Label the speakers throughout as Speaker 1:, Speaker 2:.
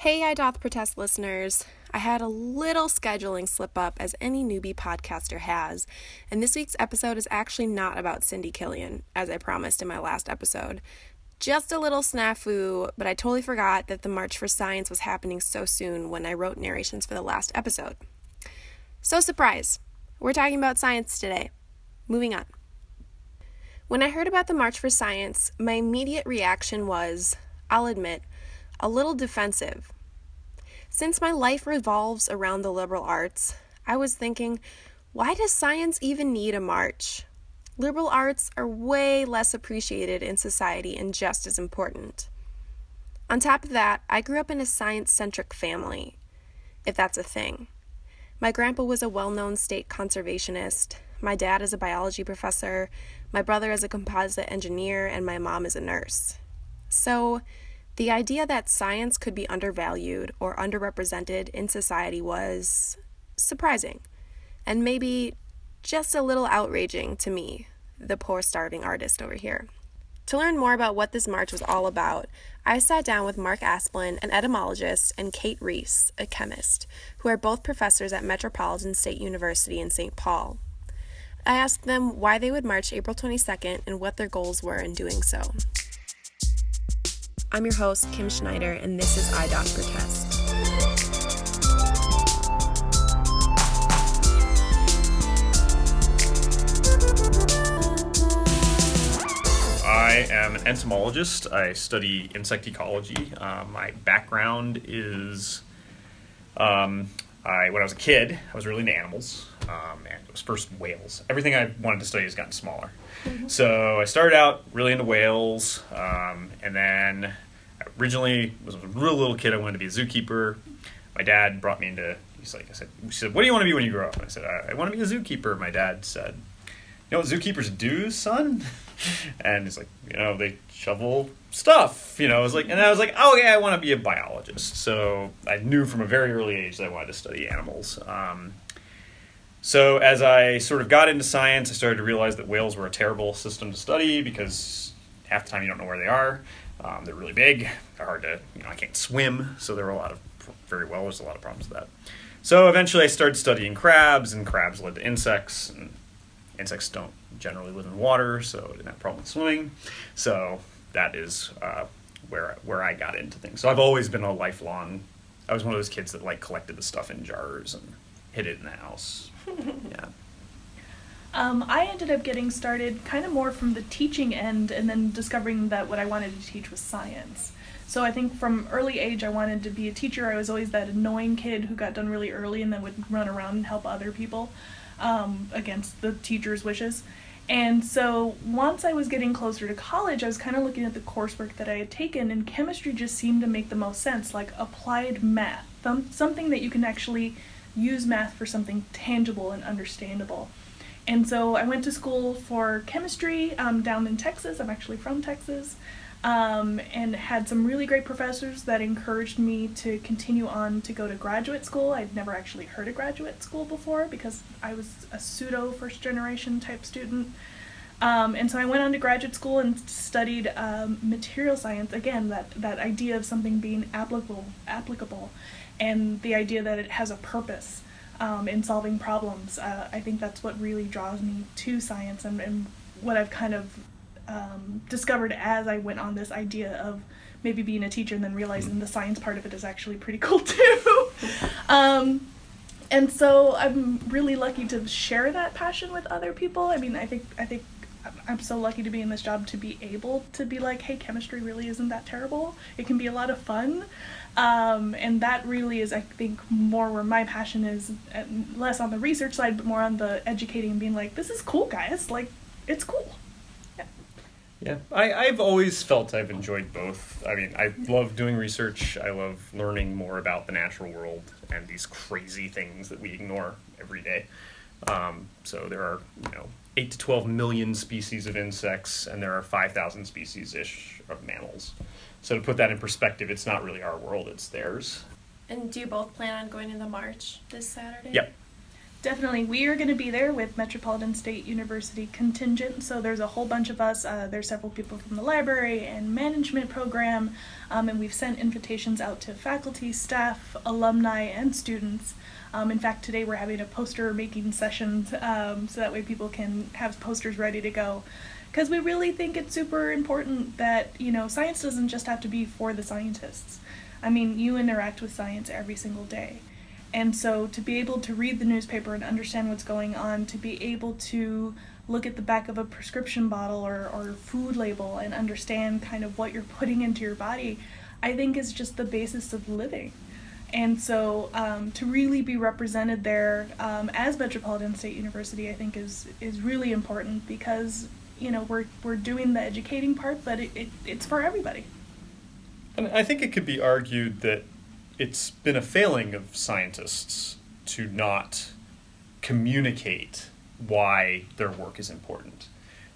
Speaker 1: Hey, I Doth Protest listeners. I had a little scheduling slip up, as any newbie podcaster has, and this week's episode is actually not about Cindy Killian, as I promised in my last episode. Just a little snafu, but I totally forgot that the March for Science was happening so soon when I wrote narrations for the last episode. So, surprise! We're talking about science today. Moving on. When I heard about the March for Science, my immediate reaction was, I'll admit, a little defensive. Since my life revolves around the liberal arts, I was thinking, why does science even need a march? Liberal arts are way less appreciated in society and just as important. On top of that, I grew up in a science centric family, if that's a thing. My grandpa was a well known state conservationist, my dad is a biology professor, my brother is a composite engineer, and my mom is a nurse. So, the idea that science could be undervalued or underrepresented in society was surprising, and maybe just a little outraging to me, the poor starving artist over here. To learn more about what this march was all about, I sat down with Mark Asplen, an etymologist, and Kate Ries, a chemist, who are both professors at Metropolitan State University in St. Paul. I asked them why they would march April 22nd and what their goals were in doing so. I'm your host, Kim Schneider, and this is I Doth Protest.
Speaker 2: I am an entomologist. I study insect ecology. Uh, my background is um, I, when I was a kid, I was really into animals. Um, and it was first whales. Everything I wanted to study has gotten smaller. Mm-hmm. So I started out really into whales, um, and then originally was a real little kid. I wanted to be a zookeeper. My dad brought me into. He's like, I said, he said, "What do you want to be when you grow up?" And I said, "I, I want to be a zookeeper." My dad said, "You know what zookeepers do, son?" and he's like, "You know, they shovel stuff." You know, I was like, and I was like, "Oh yeah, I want to be a biologist." So I knew from a very early age that I wanted to study animals. Um, so as I sort of got into science, I started to realize that whales were a terrible system to study because half the time you don't know where they are. Um, they're really big. They're hard to, you know, I can't swim, so there were a lot of very well. There's a lot of problems with that. So eventually, I started studying crabs, and crabs led to insects, and insects don't generally live in water, so I didn't have a problem with swimming. So that is uh, where where I got into things. So I've always been a lifelong. I was one of those kids that like collected the stuff in jars and hid it in the house. yeah.
Speaker 3: Um, I ended up getting started kind of more from the teaching end and then discovering that what I wanted to teach was science. So I think from early age I wanted to be a teacher. I was always that annoying kid who got done really early and then would run around and help other people um, against the teacher's wishes. And so once I was getting closer to college, I was kind of looking at the coursework that I had taken, and chemistry just seemed to make the most sense like applied math, something that you can actually use math for something tangible and understandable. And so I went to school for chemistry um, down in Texas. I'm actually from Texas. Um, and had some really great professors that encouraged me to continue on to go to graduate school. I'd never actually heard of graduate school before because I was a pseudo first generation type student. Um, and so I went on to graduate school and studied um, material science. Again, that, that idea of something being applicable, applicable, and the idea that it has a purpose um, in solving problems. Uh, I think that's what really draws me to science and, and what I've kind of um, discovered as I went on this idea of maybe being a teacher and then realizing the science part of it is actually pretty cool too. um, and so I'm really lucky to share that passion with other people. I mean, I think I think I'm so lucky to be in this job to be able to be like, hey, chemistry really isn't that terrible. It can be a lot of fun. Um, and that really is, I think, more where my passion is, less on the research side, but more on the educating and being like, this is cool, guys. Like, it's cool.
Speaker 2: Yeah. Yeah, I, I've always felt I've enjoyed both. I mean, I love doing research. I love learning more about the natural world and these crazy things that we ignore every day. Um, so there are, you know, 8 to 12 million species of insects, and there are 5,000 species ish of mammals. So to put that in perspective, it's not really our world, it's theirs.
Speaker 1: And do you both plan on going to the march this Saturday?
Speaker 2: Yep.
Speaker 3: Definitely. We are going to be there with Metropolitan State University contingent. So there's a whole bunch of us. Uh, there's several people from the library and management program. Um, and we've sent invitations out to faculty, staff, alumni, and students. Um, in fact, today we're having a poster making session um, so that way people can have posters ready to go. Because we really think it's super important that, you know, science doesn't just have to be for the scientists. I mean, you interact with science every single day. And so to be able to read the newspaper and understand what's going on, to be able to look at the back of a prescription bottle or, or food label and understand kind of what you're putting into your body, I think is just the basis of living. And so um, to really be represented there um, as Metropolitan State University, I think is is really important because you know we're we're doing the educating part, but it, it it's for everybody.
Speaker 2: And I think it could be argued that it's been a failing of scientists to not communicate why their work is important.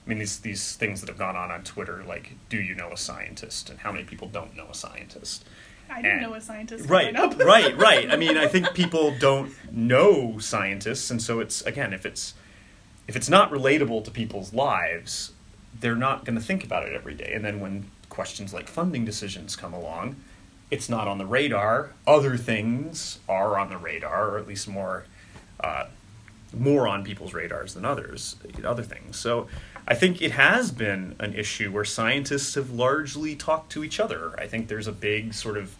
Speaker 2: I mean, these these things that have gone on on Twitter, like, do you know a scientist, and how many people don't know a scientist?
Speaker 3: I didn't and, know a scientist.
Speaker 2: Right, right, right. I mean, I think people don't know scientists, and so it's again, if it's if it's not relatable to people's lives, they're not going to think about it every day. And then when questions like funding decisions come along, it's not on the radar. Other things are on the radar, or at least more uh, more on people's radars than others. Other things. So I think it has been an issue where scientists have largely talked to each other. I think there's a big sort of,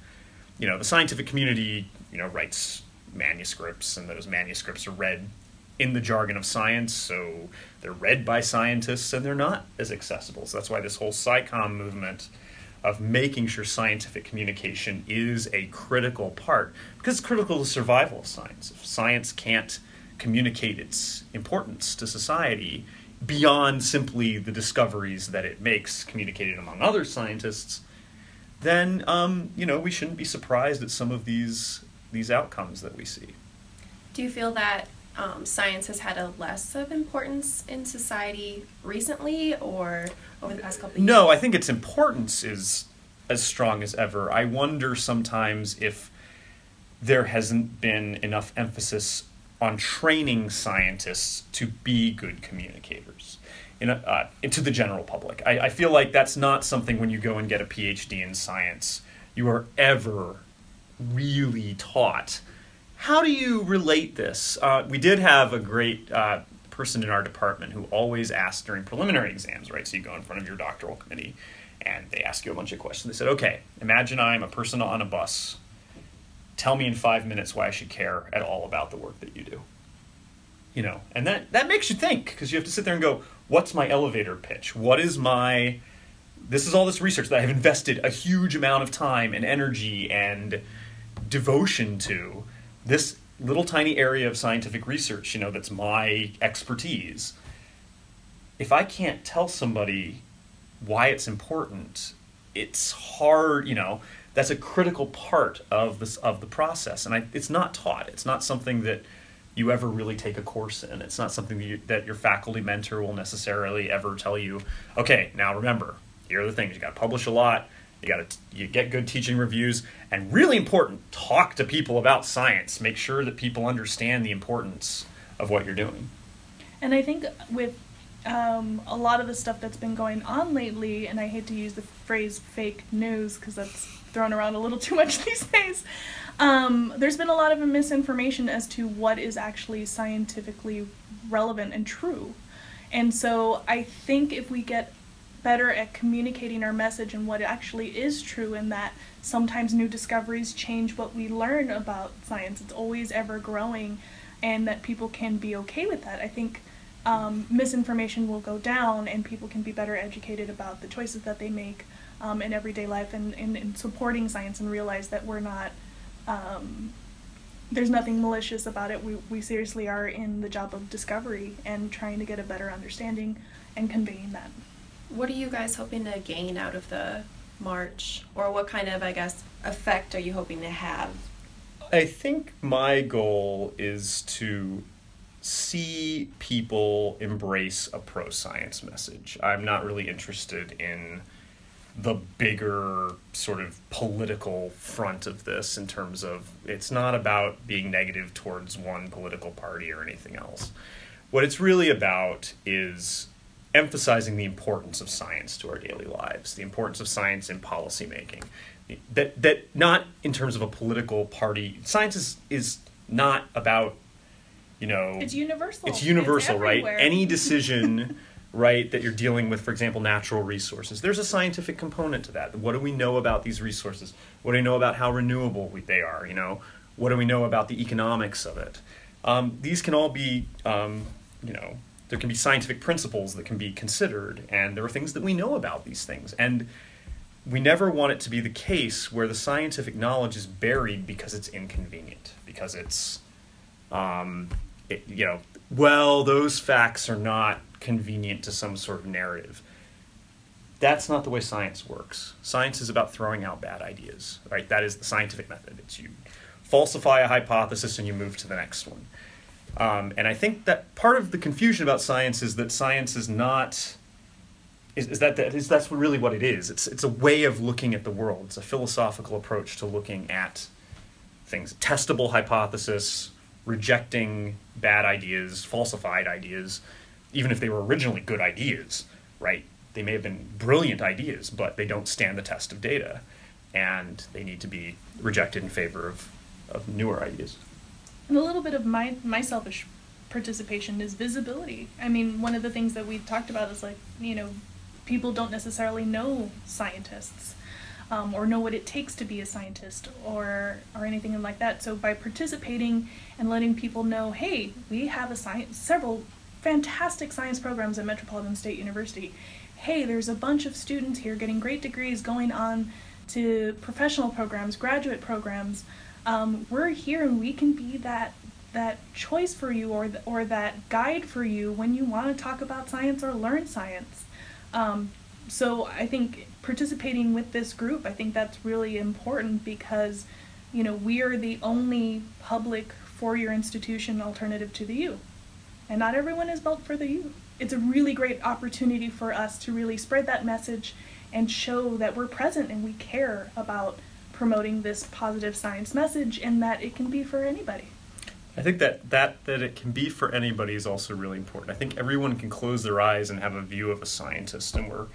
Speaker 2: you know, the scientific community, you know, writes manuscripts, and those manuscripts are read in the jargon of science, so they're read by scientists and they're not as accessible. So that's why this whole SciComm movement of making sure scientific communication is a critical part because it's critical to survival of science. If science can't communicate its importance to society beyond simply the discoveries that it makes communicated among other scientists, then um, you know we shouldn't be surprised at some of these these outcomes that we see.
Speaker 1: Do you feel that um, science has had a less of importance in society recently or over the past couple of years?
Speaker 2: No, I think its importance is as strong as ever. I wonder sometimes if there hasn't been enough emphasis on training scientists to be good communicators in a, uh, to the general public. I, I feel like that's not something when you go and get a PhD in science you are ever really taught how do you relate this? Uh, we did have a great uh, person in our department who always asked during preliminary exams, right? So you go in front of your doctoral committee and they ask you a bunch of questions. They said, okay, imagine I'm a person on a bus. Tell me in five minutes why I should care at all about the work that you do. You know, and that, that makes you think because you have to sit there and go, what's my elevator pitch? What is my. This is all this research that I have invested a huge amount of time and energy and devotion to this little tiny area of scientific research, you know, that's my expertise. If I can't tell somebody why it's important, it's hard, you know, that's a critical part of this of the process and I, it's not taught it's not something that you ever really take a course in it's not something that, you, that your faculty mentor will necessarily ever tell you okay now remember here are the things you got to publish a lot you got to you get good teaching reviews, and really important, talk to people about science. Make sure that people understand the importance of what you're doing.
Speaker 3: And I think with um, a lot of the stuff that's been going on lately, and I hate to use the phrase fake news because that's thrown around a little too much these days. Um, there's been a lot of misinformation as to what is actually scientifically relevant and true. And so I think if we get better at communicating our message and what actually is true, and that sometimes new discoveries change what we learn about science. It's always ever growing, and that people can be okay with that. I think um, misinformation will go down, and people can be better educated about the choices that they make um, in everyday life and in supporting science and realize that we're not. Um, there's nothing malicious about it. We, we seriously are in the job of discovery and trying to get a better understanding and conveying that.
Speaker 1: What are you guys hoping to gain out of the march, or what kind of, I guess, effect are you hoping to have?
Speaker 2: I think my goal is to see people embrace a pro science message. I'm not really interested in the bigger sort of political front of this in terms of it's not about being negative towards one political party or anything else. What it's really about is emphasizing the importance of science to our daily lives, the importance of science in policymaking. That that not in terms of a political party. Science is is not about you know
Speaker 3: It's universal.
Speaker 2: it's universal, right? Any decision, right, that you're dealing with, for example, natural resources, there's a scientific component to that. What do we know about these resources? What do we know about how renewable we, they are? You know, what do we know about the economics of it? Um, these can all be, um, you know, there can be scientific principles that can be considered, and there are things that we know about these things, and we never want it to be the case where the scientific knowledge is buried because it's inconvenient, because it's um, it, you know, well, those facts are not convenient to some sort of narrative. That's not the way science works. Science is about throwing out bad ideas, right? That is the scientific method. It's you falsify a hypothesis and you move to the next one. Um, and I think that part of the confusion about science is that science is not is, is that, that is that's really what it is. It's it's a way of looking at the world. It's a philosophical approach to looking at things. Testable hypothesis, rejecting bad ideas, falsified ideas, even if they were originally good ideas, right? They may have been brilliant ideas, but they don't stand the test of data, and they need to be rejected in favor of, of newer ideas.
Speaker 3: And a little bit of my my selfish participation is visibility. I mean, one of the things that we've talked about is like, you know, people don't necessarily know scientists um, or know what it takes to be a scientist or or anything like that. So by participating and letting people know, hey, we have a science several fantastic science programs at Metropolitan State University. Hey, there's a bunch of students here getting great degrees going on to professional programs, graduate programs. Um, we're here and we can be that that choice for you or th- or that guide for you when you want to talk about science or learn science. Um, so I think participating with this group, I think that's really important because, you know, we are the only public four-year institution alternative to the U, and not everyone is built for the youth. It's a really great opportunity for us to really spread that message and show that we're present and we care about promoting this positive science message and that it can be for anybody.
Speaker 2: I think that, that that it can be for anybody is also really important. I think everyone can close their eyes and have a view of a scientist, and we're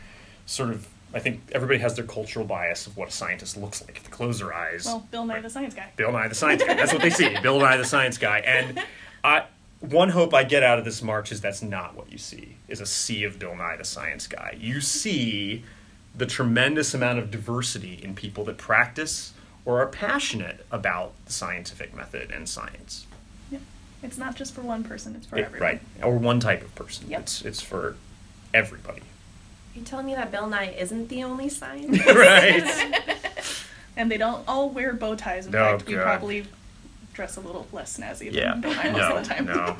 Speaker 2: sort of. I think everybody has their cultural bias of what a scientist looks like. If they close their eyes,
Speaker 3: Well, Bill Nye the Science Guy.
Speaker 2: Bill Nye the Science Guy. That's what they see. Bill Nye the Science Guy. And I, one hope I get out of this march is that's not what you see. Is a sea of Bill Nye the Science Guy. You see the tremendous amount of diversity in people that practice or are passionate about the scientific method and science.
Speaker 3: Yeah. It's not just for one person, it's for
Speaker 2: It-
Speaker 3: everyone.
Speaker 2: right. Or one type of person.
Speaker 3: Yep.
Speaker 2: It's it's for everybody.
Speaker 1: You telling me that Bill Nye isn't the only scientist?
Speaker 2: right.
Speaker 3: And they don't all wear bow ties. In
Speaker 2: No,
Speaker 3: fact, we
Speaker 2: God.
Speaker 3: probably dress a little less snazzy
Speaker 2: Yeah.
Speaker 3: than Bill Nye
Speaker 2: No.
Speaker 3: of the time.
Speaker 2: No.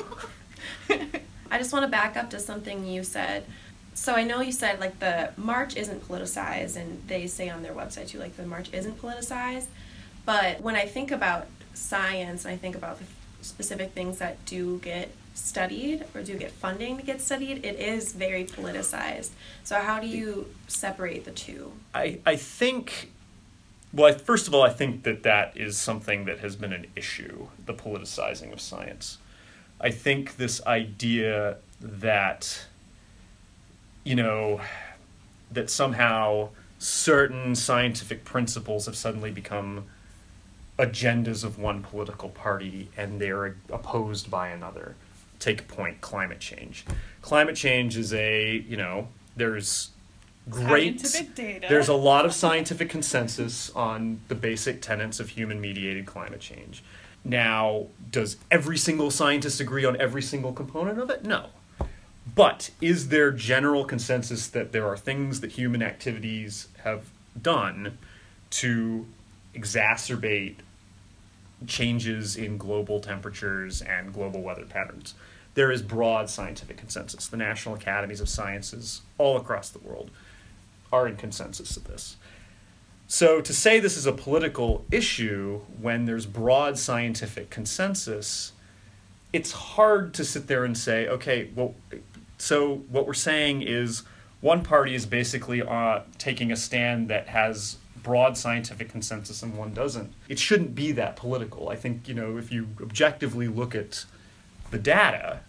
Speaker 1: I just want to back up to something you said. So I know you said like the march isn't politicized, and they say on their website too, like the march isn't politicized. But when I think about science, and I think about the specific things that do get studied or do get funding to get studied, it is very politicized. So how do you separate the two?
Speaker 2: I, I think, well, I, first of all, I think that that is something that has been an issue, the politicizing of science. I think this idea that, you know, that somehow certain scientific principles have suddenly become agendas of one political party and they're opposed by another. Take point climate change. Climate change is a, you know, there's great
Speaker 3: Scientific data.
Speaker 2: there's a lot of scientific consensus on the basic tenets of human mediated climate change. Now, does every single scientist agree on every single component of it? No. But is there general consensus that there are things that human activities have done to exacerbate changes in global temperatures and global weather patterns? There is broad scientific consensus. The National Academies of Sciences all across the world are in consensus of this. So to say this is a political issue when there's broad scientific consensus, it's hard to sit there and say, okay, well, so what we're saying is one party is basically uh, taking a stand that has broad scientific consensus and one doesn't. It shouldn't be that political. I think, you know, if you objectively look at the data,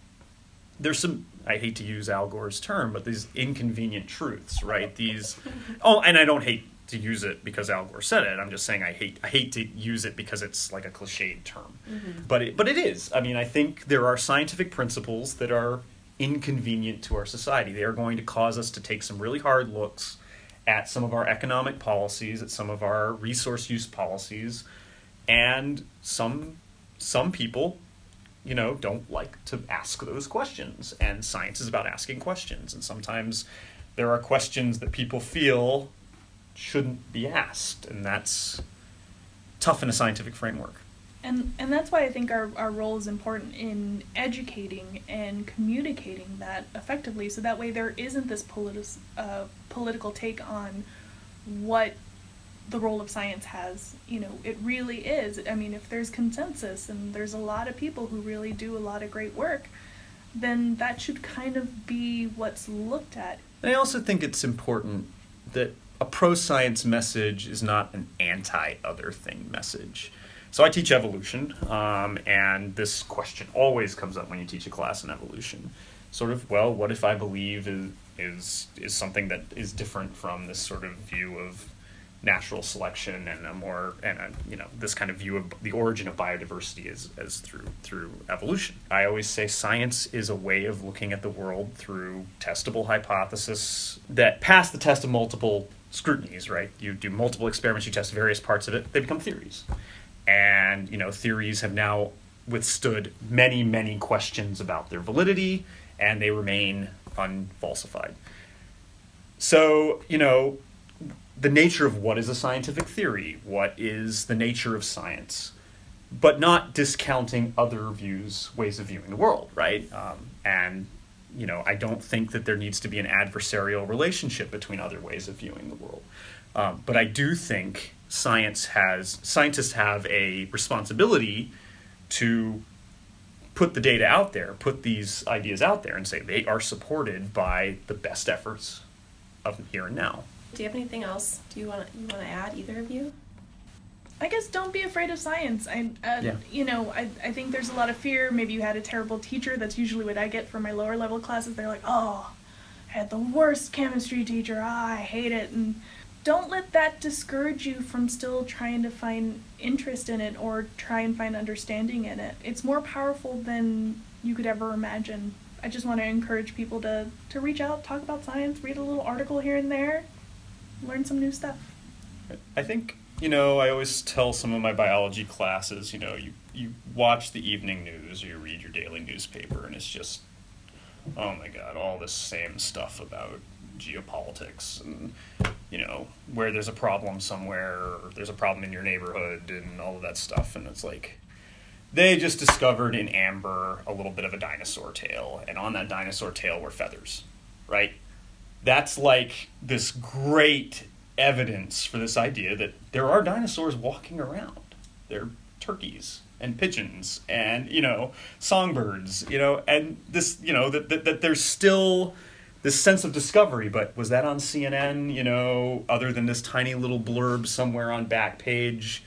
Speaker 2: there's some I hate to use Al Gore's term, but these inconvenient truths, right? These Oh, and I don't hate to use it because Al Gore said it. I'm just saying I hate I hate to use it because it's like a cliched term. Mm-hmm. But it, but it is. I mean, I think there are scientific principles that are inconvenient to our society. They are going to cause us to take some really hard looks at some of our economic policies, at some of our resource use policies, and some some people you know don't like to ask those questions. And science is about asking questions. And sometimes there are questions that people feel shouldn't be asked. And that's tough in a scientific framework.
Speaker 3: And and that's why I think our, our role is important in educating and communicating that effectively. So that way there isn't this politi- uh, political take on what the role of science has. You know, it really is. I mean, if there's consensus and there's a lot of people who really do a lot of great work, then that should kind of be what's looked at.
Speaker 2: And I also think it's important that a pro science message is not an anti other thing message. So I teach evolution, um, and this question always comes up when you teach a class in evolution. Sort of, well, what if I believe is is is something that is different from this sort of view of natural selection and a more and a, you know this kind of view of the origin of biodiversity is as through through evolution. I always say science is a way of looking at the world through testable hypothesis that pass the test of multiple scrutinies. Right, you do multiple experiments, you test various parts of it, they become theories and you know theories have now withstood many many questions about their validity and they remain unfalsified so you know the nature of what is a scientific theory what is the nature of science but not discounting other views ways of viewing the world right um, and you know i don't think that there needs to be an adversarial relationship between other ways of viewing the world um, but i do think science has scientists have a responsibility to put the data out there, put these ideas out there, and say they are supported by the best efforts of here and now.
Speaker 1: Do you have anything else? Do you want you want to add either of you?
Speaker 3: I guess don't be afraid of science. I, uh, yeah. you know, I, I think there's a lot of fear. Maybe you had a terrible teacher. That's usually what I get from my lower level classes. They're like, oh, I had the worst chemistry teacher. Ah, I hate it. And don't let that discourage you from still trying to find interest in it or try and find understanding in it. It's more powerful than you could ever imagine. I just want to encourage people to, to reach out, talk about science, read a little article here and there, learn some new stuff.
Speaker 2: I think, you know, I always tell some of my biology classes, you know, you, you watch the evening news or you read your daily newspaper and it's just, oh my God, all this same stuff about geopolitics and you know where there's a problem somewhere or there's a problem in your neighborhood and all of that stuff. And it's like they just discovered in amber a little bit of a dinosaur tail. And on that dinosaur tail were feathers right that's like this great evidence for this idea that there are dinosaurs walking around they're turkeys and pigeons and you know songbirds you know and this you know that, that, that there's still this sense of discovery. But was that on CNN? You know, other than this tiny little blurb somewhere on back page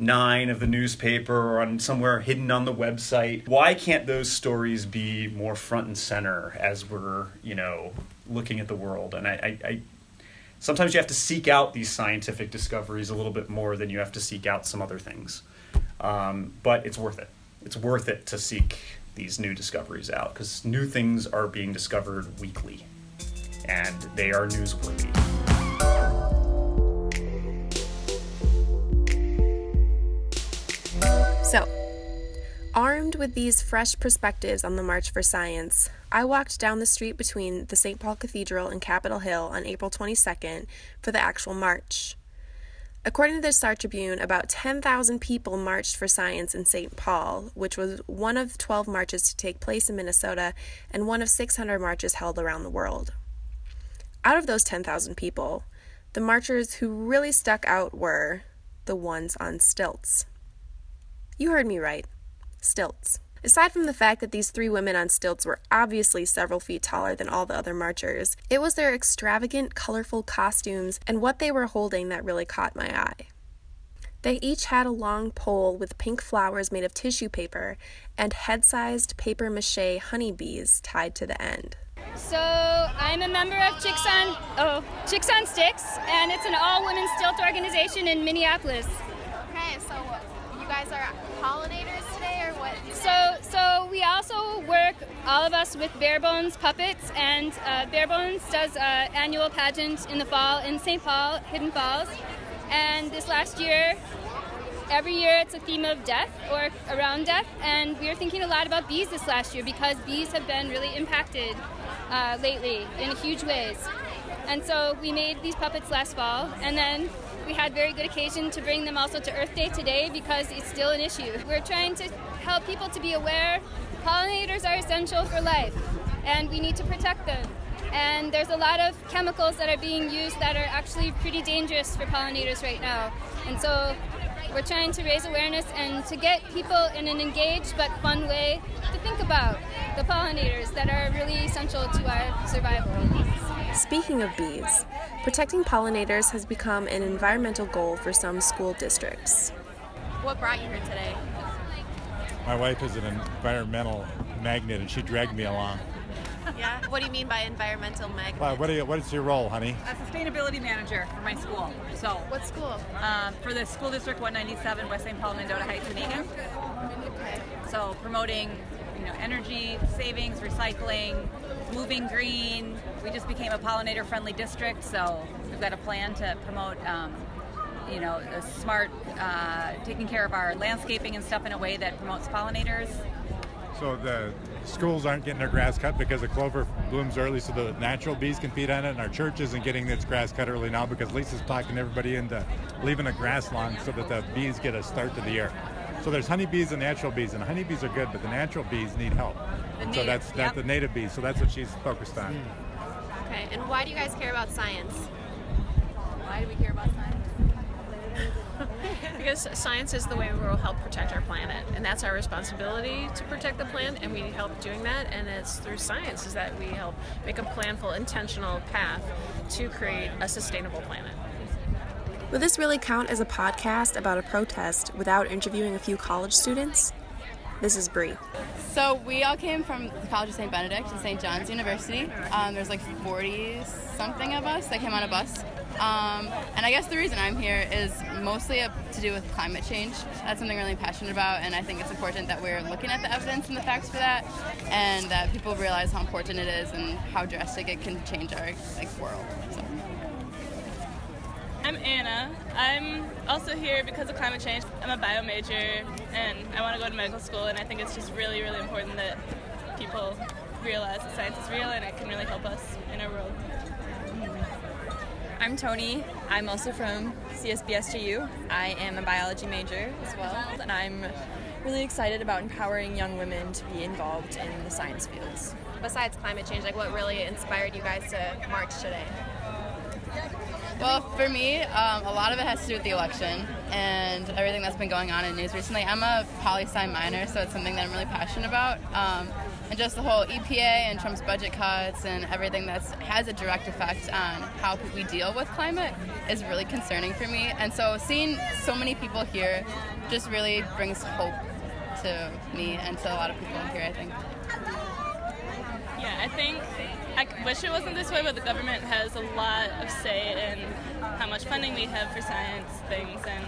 Speaker 2: nine of the newspaper or on somewhere hidden on the website. Why can't those stories be more front and center as we're you know looking at the world? And I, I, I sometimes you have to seek out these scientific discoveries a little bit more than you have to seek out some other things. Um, but it's worth it. It's worth it to seek these new discoveries out because new things are being discovered weekly and they are newsworthy.
Speaker 1: So, armed with these fresh perspectives on the March for Science, I walked down the street between the St. Paul Cathedral and Capitol Hill on April 22nd for the actual march. According to the Star Tribune, about 10,000 people marched for science in St. Paul, which was one of 12 marches to take place in Minnesota and one of 600 marches held around the world. Out of those 10,000 people, the marchers who really stuck out were the ones on stilts. You heard me right stilts. Aside from the fact that these three women on stilts were obviously several feet taller than all the other marchers, it was their extravagant, colorful costumes and what they were holding that really caught my eye. They each had a long pole with pink flowers made of tissue paper and head sized paper mache honeybees tied to the end.
Speaker 4: So I'm a member of Chicks on oh Chicks on Sticks, and it's an all-women stilt organization in Minneapolis.
Speaker 1: Okay, so you guys are pollinators today, or what?
Speaker 4: So so we also work all of us with Bare Bones puppets, and uh, Bare Bones does an annual pageant in the fall in St. Paul, Hidden Falls, and this last year every year it's a theme of death or around death and we were thinking a lot about bees this last year because bees have been really impacted uh, lately in huge ways and so we made these puppets last fall and then we had very good occasion to bring them also to earth day today because it's still an issue we're trying to help people to be aware pollinators are essential for life and we need to protect them and there's a lot of chemicals that are being used that are actually pretty dangerous for pollinators right now and so we're trying to raise awareness and to get people in an engaged but fun way to think about the pollinators that are really essential to our survival.
Speaker 1: Speaking of bees, protecting pollinators has become an environmental goal for some school districts. What brought you here today?
Speaker 5: My wife is an environmental magnet and she dragged me along.
Speaker 1: Yeah. What do you mean by environmental magnet?
Speaker 5: Well, what, you, what is your role, honey?
Speaker 6: A sustainability manager for my school. So.
Speaker 1: What school?
Speaker 6: Um, for the school district 197, West St. Paul, Mendota Heights, Amiga. Okay. So promoting, you know, energy savings, recycling, moving green. We just became a pollinator-friendly district, so we've got a plan to promote. Um, you know, smart, uh, taking care of our landscaping and stuff in a way that promotes pollinators.
Speaker 5: So the schools aren't getting their grass cut because the clover blooms early so the natural bees can feed on it and our church isn't getting its grass cut early now because Lisa's talking everybody into leaving a grass lawn so that the bees get a start to the year. So there's honeybees and natural bees, and honeybees are good, but the natural bees need help.
Speaker 6: Native,
Speaker 5: so that's that's yep. the native bees. So that's what she's focused on.
Speaker 1: Okay, and why do you guys care about science?
Speaker 7: Why do we care about science? Because science is the way we will help protect our planet, and that's our responsibility to protect the planet, and we need help doing that. And it's through science is that we help make a planful, intentional path to create a sustainable planet.
Speaker 1: Will this really count as a podcast about a protest without interviewing a few college students? This is Bree.
Speaker 8: So we all came from the College of St. Benedict and St. John's University. Um, there's like 40 something of us that came on a bus um, and I guess the reason I'm here is mostly to do with climate change. That's something I'm really passionate about, and I think it's important that we're looking at the evidence and the facts for that, and that people realize how important it is and how drastic it can change our like world. So.
Speaker 9: I'm Anna. I'm also here because of climate change. I'm a bio major, and I want to go to medical school, and I think it's just really, really important that people realize that science is real and it can really help us in our world.
Speaker 10: I'm Tony. I'm also from CSBSJU. I am a biology major as well, and I'm really excited about empowering young women to be involved in the science fields.
Speaker 1: Besides climate change, like what really inspired you guys to march today?
Speaker 8: Well, for me, um, a lot of it has to do with the election and everything that's been going on in news recently. I'm a poli sci minor, so it's something that I'm really passionate about. Um, and just the whole EPA and Trump's budget cuts and everything that has a direct effect on how we deal with climate is really concerning for me. And so seeing so many people here just really brings hope to me and to a lot of people here, I think.
Speaker 9: Yeah, I think I wish it wasn't this way, but the government has a lot of say in how much funding we have for science things and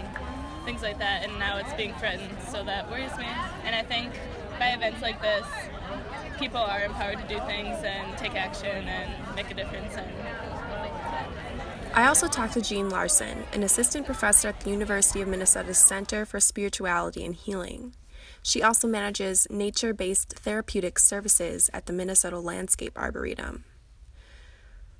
Speaker 9: things like that, and now it's being threatened, so that worries me. And I think by events like this, people are empowered to do things and take action and make a difference. And
Speaker 1: I also talked to Jean Larson, an assistant professor at the University of Minnesota's Center for Spirituality and Healing. She also manages nature based therapeutic services at the Minnesota Landscape Arboretum.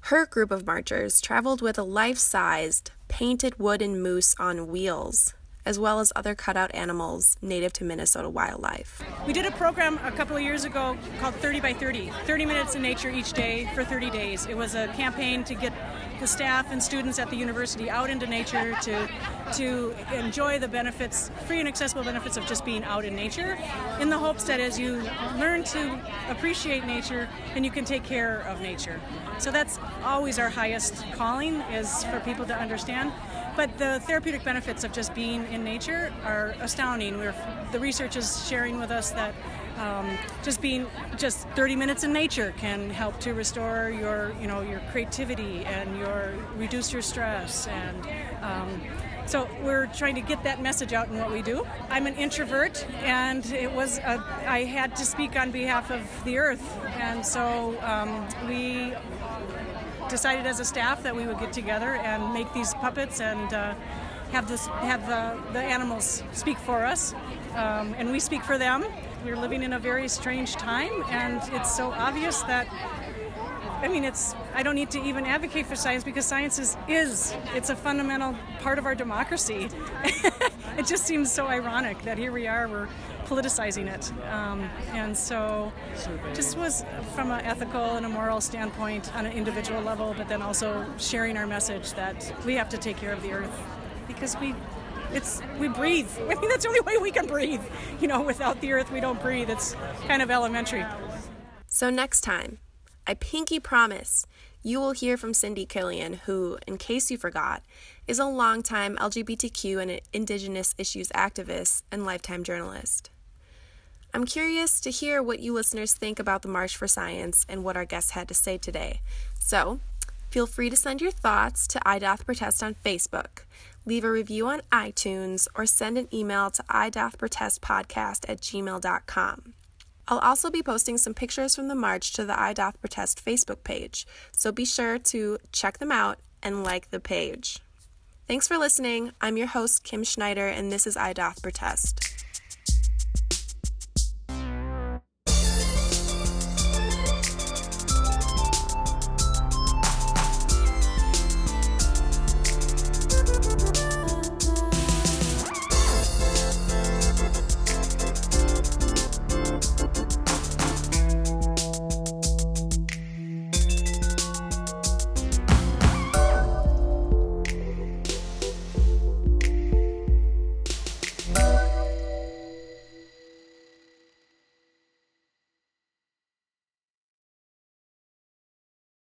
Speaker 1: Her group of marchers traveled with a life sized, painted wooden moose on wheels as well as other cutout animals native to Minnesota wildlife.
Speaker 11: We did a program a couple of years ago called 30 by 30 30 minutes in nature each day for 30 days. It was a campaign to get the staff and students at the university out into nature to to enjoy the benefits, free and accessible benefits of just being out in nature, in the hopes that as you learn to appreciate nature, then you can take care of nature. So that's always our highest calling is for people to understand. But the therapeutic benefits of just being in nature are astounding. We're, the research is sharing with us that um, just being just 30 minutes in nature can help to restore your you know your creativity and your reduce your stress and um, so we're trying to get that message out in what we do. I'm an introvert, and it was a, I had to speak on behalf of the Earth, and so um, we decided as a staff that we would get together and make these puppets and uh, have this have the, the animals speak for us, um, and we speak for them. We're living in a very strange time, and it's so obvious that I mean, it's. I don't need to even advocate for science because science is is. It's a fundamental part of our democracy. it just seems so ironic that here we are, we're politicizing it, um, and so just was from an ethical and a moral standpoint on an individual level, but then also sharing our message that we have to take care of the earth because we. It's we breathe. I mean that's the only way we can breathe. You know, without the earth we don't breathe. It's kind of elementary.
Speaker 1: So next time, I pinky promise you will hear from Cindy Killian, who, in case you forgot, is a longtime LGBTQ and Indigenous issues activist and lifetime journalist. I'm curious to hear what you listeners think about the March for Science and what our guests had to say today. So, feel free to send your thoughts to I Doth Protest on Facebook, leave a review on iTunes, or send an email to idothprotestpodcast at gmail.com. I'll also be posting some pictures from the march to the I Doth Protest Facebook page, so be sure to check them out and like the page. Thanks for listening. I'm your host, Kim Schneider, and this is I Doth Protest.